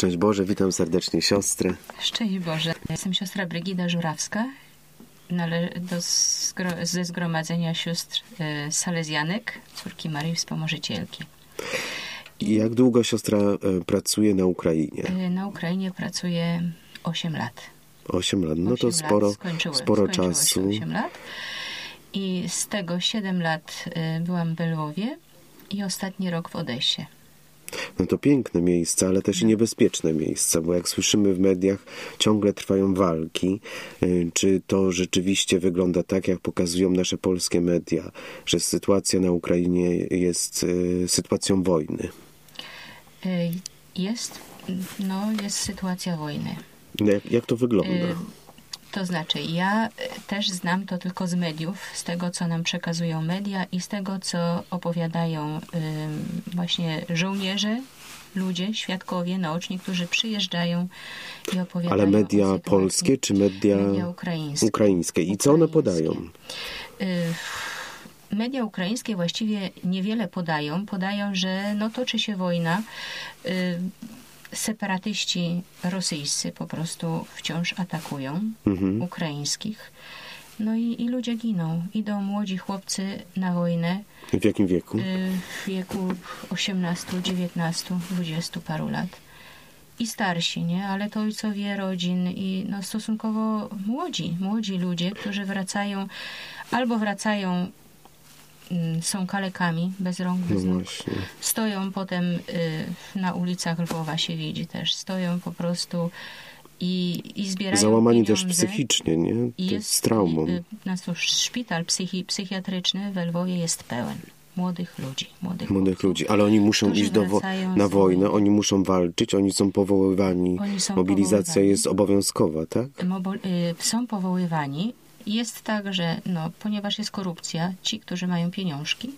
Szczęść Boże, witam serdecznie siostrę. Szczęść Boże. Jestem siostra Brygida Żurawska nale- do zgro- ze Zgromadzenia Sióstr e, Salezjanek, córki Marii Wspomożycielki. I jak długo siostra e, pracuje na Ukrainie? E, Na Ukrainie pracuję 8 lat. Osiem lat, no to 8 lat. sporo, Skończyło- sporo skończyło się czasu. 8 lat. I z tego 7 lat e, byłam w Lwowie i ostatni rok w Odessie. No to piękne miejsce, ale też i niebezpieczne miejsca, bo jak słyszymy w mediach, ciągle trwają walki. Y, Czy to rzeczywiście wygląda tak, jak pokazują nasze polskie media, że sytuacja na Ukrainie jest y, sytuacją wojny? E, Jest, no, jest sytuacja wojny. Jak, jak to wygląda? Y, To znaczy, ja y, też znam to tylko z mediów, z tego, co nam przekazują media i z tego, co opowiadają y, właśnie żołnierze, ludzie, świadkowie, naoczni, którzy przyjeżdżają i opowiadają Ale media polskie czy media, Media ukraińskie. ukraińskie? I co one podają? Y, Media ukraińskie właściwie niewiele podają. Podają, że no toczy się wojna. Separatyści rosyjscy po prostu wciąż atakują Mhm. ukraińskich. No i, i ludzie giną. Idą młodzi chłopcy na wojnę W jakim wieku? y, w wieku 18, 19, 20 paru lat. I starsi, nie? Ale to ojcowie rodzin i no, stosunkowo młodzi, młodzi ludzie, którzy wracają albo wracają, są kalekami, bez rąk, No bez nóg. właśnie. Stoją potem y, na ulicach Lwowa się widzi też. Stoją po prostu i, i zbierają Załamani też pieniądze. psychicznie, nie? To z traumą. y, No cóż, szpital psychi, psychiatryczny we Lwowie jest pełen młodych ludzi. Młodych, Młodych ludzi, ale oni muszą iść do wo- na wojnę, oni muszą walczyć, oni są powoływani. Oni są Mobilizacja powoływani. jest obowiązkowa, tak? Mobo- y, są powoływani. Jest tak, że no, ponieważ jest korupcja, ci, którzy mają pieniążki,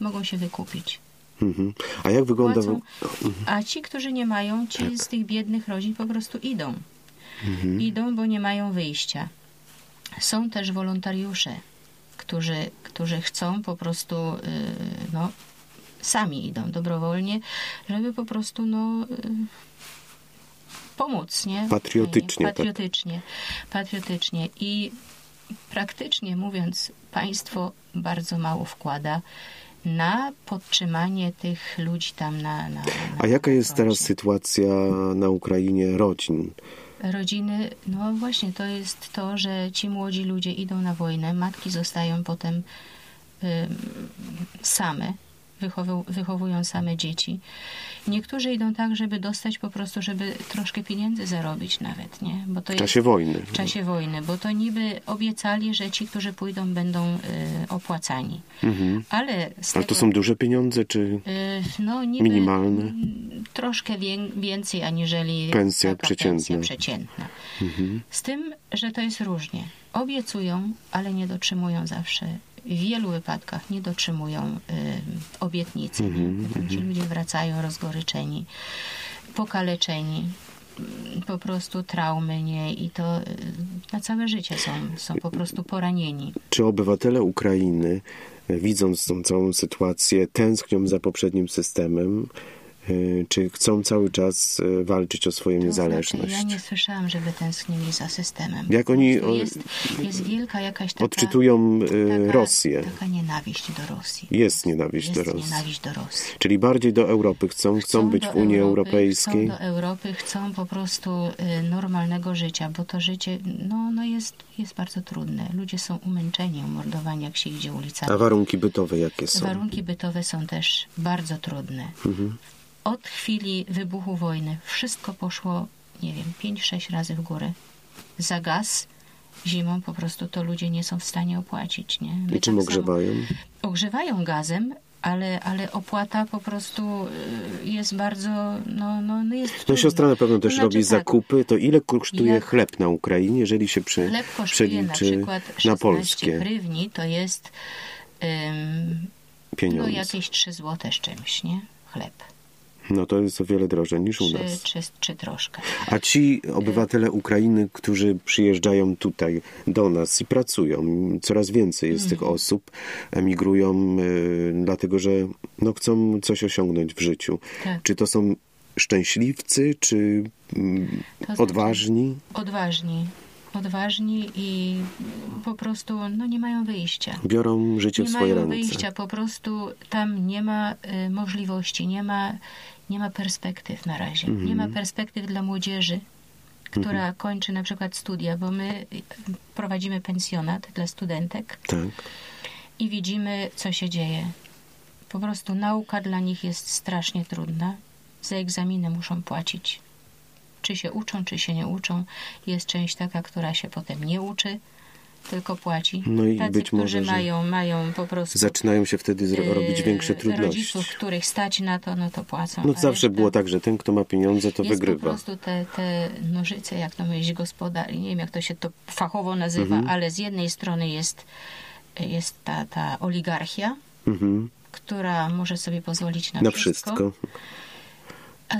mogą się wykupić. Mhm. A jak wygląda... Płacą, a ci, którzy nie mają, ci Tak. z tych biednych rodzin po prostu idą. Mhm. Idą, bo nie mają wyjścia. Są też wolontariusze, którzy, którzy chcą po prostu, y, no, sami idą dobrowolnie, żeby po prostu, no, y, pomóc, nie? Patriotycznie, tak. Patriotycznie, patriotycznie. I praktycznie mówiąc, państwo bardzo mało wkłada na podtrzymanie tych ludzi tam na. na, na A jaka jest teraz sytuacja na Ukrainie rodzin? rodziny, no właśnie to jest to, że ci młodzi ludzie idą na wojnę, matki zostają potem ym, same, wychowu, wychowują same dzieci. Niektórzy idą tak, żeby dostać po prostu, żeby troszkę pieniędzy zarobić nawet, nie? Bo to W czasie wojny. w czasie wojny, bo to niby obiecali, że ci, którzy pójdą, będą y, opłacani. Mhm. Ale z Ale to tego, są duże pieniądze, czy y, no, niby, minimalne? Troszkę wię- więcej aniżeli Pensja przeciętna. pensja przeciętna. Mhm. Z tym, że to jest różnie. Obiecują, ale nie dotrzymują zawsze. W wielu wypadkach nie dotrzymują y, obietnicy. Mhm, nie? Potem ci ludzie wracają rozgoryczeni, pokaleczeni. mm, Po prostu traumy, nie? I to y, na całe życie są, są po prostu poranieni. czy obywatele Ukrainy, e, widząc tą całą sytuację, tęsknią za poprzednim systemem, czy chcą cały czas e, walczyć o swoją To niezależność? Znaczy, ja nie słyszałam, żeby tęsknili za systemem. Jak oni, Jest, jest wielka jakaś taka... Odczytują e, taka, Rosję. Taka nienawiść do Rosji. Jest nienawiść jest do Rosji. nienawiść do Rosji. Czyli bardziej do Europy chcą, chcą być do w Unii Europy, Europejskiej. Chcą do Europy, chcą po prostu y, normalnego życia, bo to życie no, no jest, jest bardzo trudne. Ludzie są umęczeni, umordowani, jak się idzie ulicami. A warunki bytowe jakie są? Warunki bytowe są też bardzo trudne. Mhm. Od chwili wybuchu wojny wszystko poszło, nie wiem, 5-6 razy w górę. Za gaz zimą po prostu to ludzie nie są w stanie opłacić. Nie? My I czym tak ogrzewają? Ogrzewają gazem, ale, ale opłata po prostu y, jest bardzo, no, no, no jest No siostra na pewno też znaczy robi tak, zakupy. To ile kosztuje Jak- chleb na Ukrainie, jeżeli się przy, Chleb kosztuje na przeliczy przykład na 16 polskie hrywni, to jest ym, no pieniądze? jakieś 3 złote z czymś, nie? Chleb. No to jest o wiele drożej niż u Czy, nas. czy, czy troszkę. A ci obywatele Ukrainy, którzy przyjeżdżają tutaj do nas i pracują, coraz więcej jest tych Mhm. osób, emigrują, y, dlatego że no, chcą coś osiągnąć w życiu. Tak. Czy to są szczęśliwcy, czy mm, znaczy- odważni? Odważni. Odważni i po prostu no, nie mają wyjścia. Biorą życie Nie w swoje mają ręce. wyjścia, po prostu tam nie ma y, możliwości, nie ma, nie ma perspektyw na razie. Mhm. Nie ma perspektyw dla młodzieży, która kończy na przykład studia, bo my y, prowadzimy pensjonat dla studentek Tak. i widzimy, co się dzieje. Po prostu nauka dla nich jest strasznie trudna. Za egzaminy muszą płacić. Czy się uczą, czy się nie uczą. Jest część taka, która się potem nie uczy, tylko płaci. No i Tacy, być może, że mają, mają po prostu Zaczynają się wtedy zro- robić większe trudności. rodziców, których stać na to, no to płacą. No zawsze było tak, że ten, kto ma pieniądze, to jest po wygrywa. prostu te, te nożyce, jak to mówić, gospodarz, nie wiem jak to się to fachowo nazywa, Mhm. ale z jednej strony jest, jest ta, ta oligarchia, Mhm. która może sobie pozwolić na, Na wszystko. wszystko.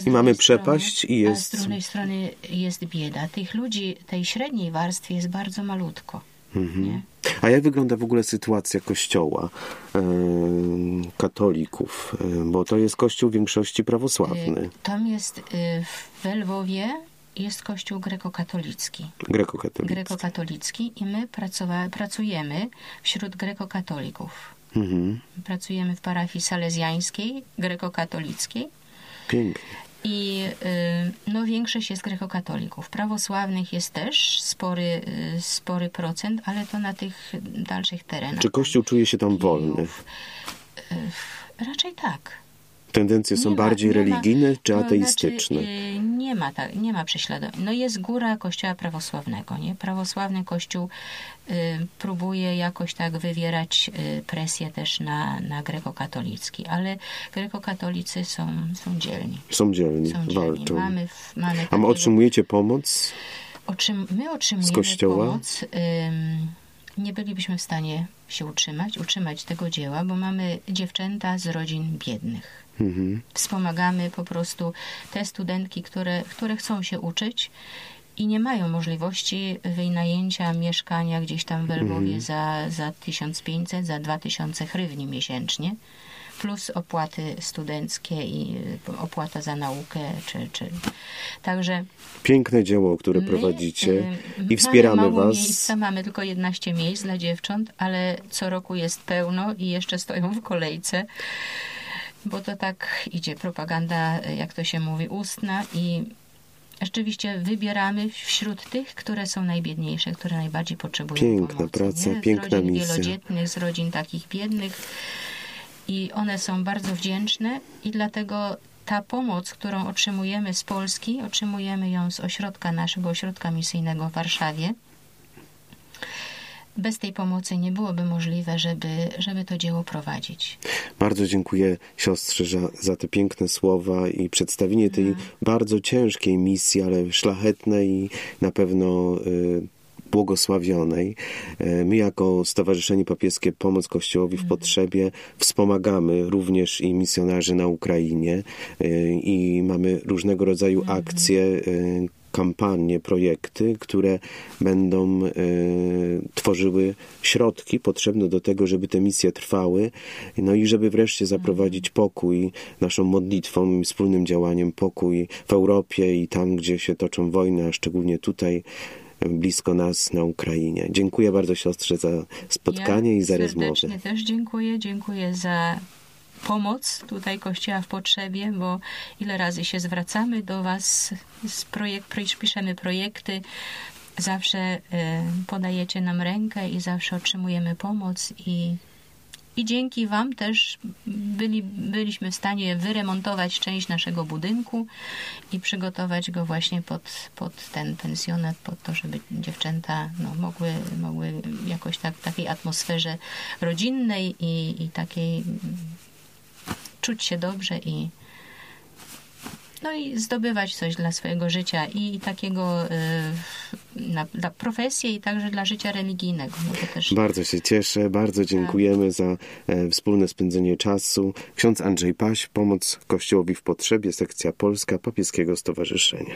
I mamy przepaść strony, i jest- A z drugiej strony jest bieda. Tych ludzi, tej średniej warstwy jest bardzo malutko. Mhm. A jak wygląda w ogóle sytuacja kościoła e, katolików? E, bo to jest kościół w większości prawosławny, Y, Tam jest y, w Lwowie jest kościół grekokatolicki. grekokatolicki. Grekokatolicki i my pracowa- pracujemy wśród grekokatolików. Mhm. Pracujemy w parafii salezjańskiej, grekokatolickiej Pięknie. I y, no, większość jest grekokatolików. Prawosławnych jest też spory, y, spory procent, ale to na tych dalszych terenach. Czy kościół czuje się tam wolny? Y, Raczej tak. Tendencje są ma- bardziej ma- religijne czy to ateistyczne? Znaczy, y, nie ma, tak, nie ma prześladowań. No jest góra kościoła prawosławnego, nie? Prawosławny kościół y, próbuje jakoś tak wywierać y, presję też na, na grekokatolicki, ale grekokatolicy są, są dzielni. Są dzielni, Są dzielni. walczą. Mamy, mamy A takiego- otrzymujecie pomoc? Otrzym, my otrzymujemy Z kościoła? pomoc. Ym, nie bylibyśmy w stanie się utrzymać, utrzymać tego dzieła, bo mamy dziewczęta z rodzin biednych. Mhm. Wspomagamy po prostu te studentki, które, które chcą się uczyć i nie mają możliwości wynajęcia mieszkania gdzieś tam w Lwowie za, za 1500, za 2000 hrywni miesięcznie, plus opłaty studenckie i y, opłata za naukę, czy, czy... Także Piękne dzieło, które My, prowadzicie y, i wspieramy mamy mało Was. Miejsca, mamy tylko 11 miejsc dla dziewcząt, ale co roku jest pełno i jeszcze stoją w kolejce, bo to tak idzie propaganda, jak to się mówi, ustna i rzeczywiście wybieramy wśród tych, które są najbiedniejsze, które najbardziej potrzebują Piękna pomocy. praca, nie? Z piękna rodzin misja. wielodzietnych, z rodzin takich biednych i one są bardzo wdzięczne i dlatego ta pomoc, którą otrzymujemy z Polski, otrzymujemy ją z ośrodka naszego ośrodka misyjnego w Warszawie. Bez tej pomocy nie byłoby możliwe, żeby, żeby to dzieło prowadzić. Bardzo dziękuję siostrze za, za te piękne słowa i przedstawienie tej Mhm. bardzo ciężkiej misji, ale szlachetnej i na pewno y, błogosławionej. Y, My jako Stowarzyszenie Papieskie Pomoc Kościołowi Mhm. w Potrzebie wspomagamy również i misjonarzy na Ukrainie y, i mamy różnego rodzaju Mhm. akcje, y, kampanie, projekty, które będą y, tworzyły środki potrzebne do tego, żeby te misje trwały, no i żeby wreszcie zaprowadzić pokój naszą modlitwą i wspólnym działaniem, pokój w Europie i tam, gdzie się toczą wojny, a szczególnie tutaj blisko nas na Ukrainie. Dziękuję bardzo siostrze za spotkanie ja i za rozmowę. też dziękuję. Dziękuję za pomoc tutaj Kościoła w potrzebie, bo ile razy się zwracamy do Was, z projekt, piszemy projekty, zawsze y, podajecie nam rękę i zawsze otrzymujemy pomoc i i dzięki Wam też byli, byliśmy w stanie wyremontować część naszego budynku i przygotować go właśnie pod, pod ten pensjonat, pod to, żeby dziewczęta no, mogły, mogły jakoś tak w takiej atmosferze rodzinnej i, i takiej czuć się dobrze i no i zdobywać coś dla swojego życia i takiego y, na, dla profesji i także dla życia religijnego. No też Bardzo się cieszę, bardzo dziękujemy za e, wspólne spędzenie czasu. Ksiądz Andrzej Paś, Pomoc Kościołowi w Potrzebie, sekcja polska Papieskiego Stowarzyszenia.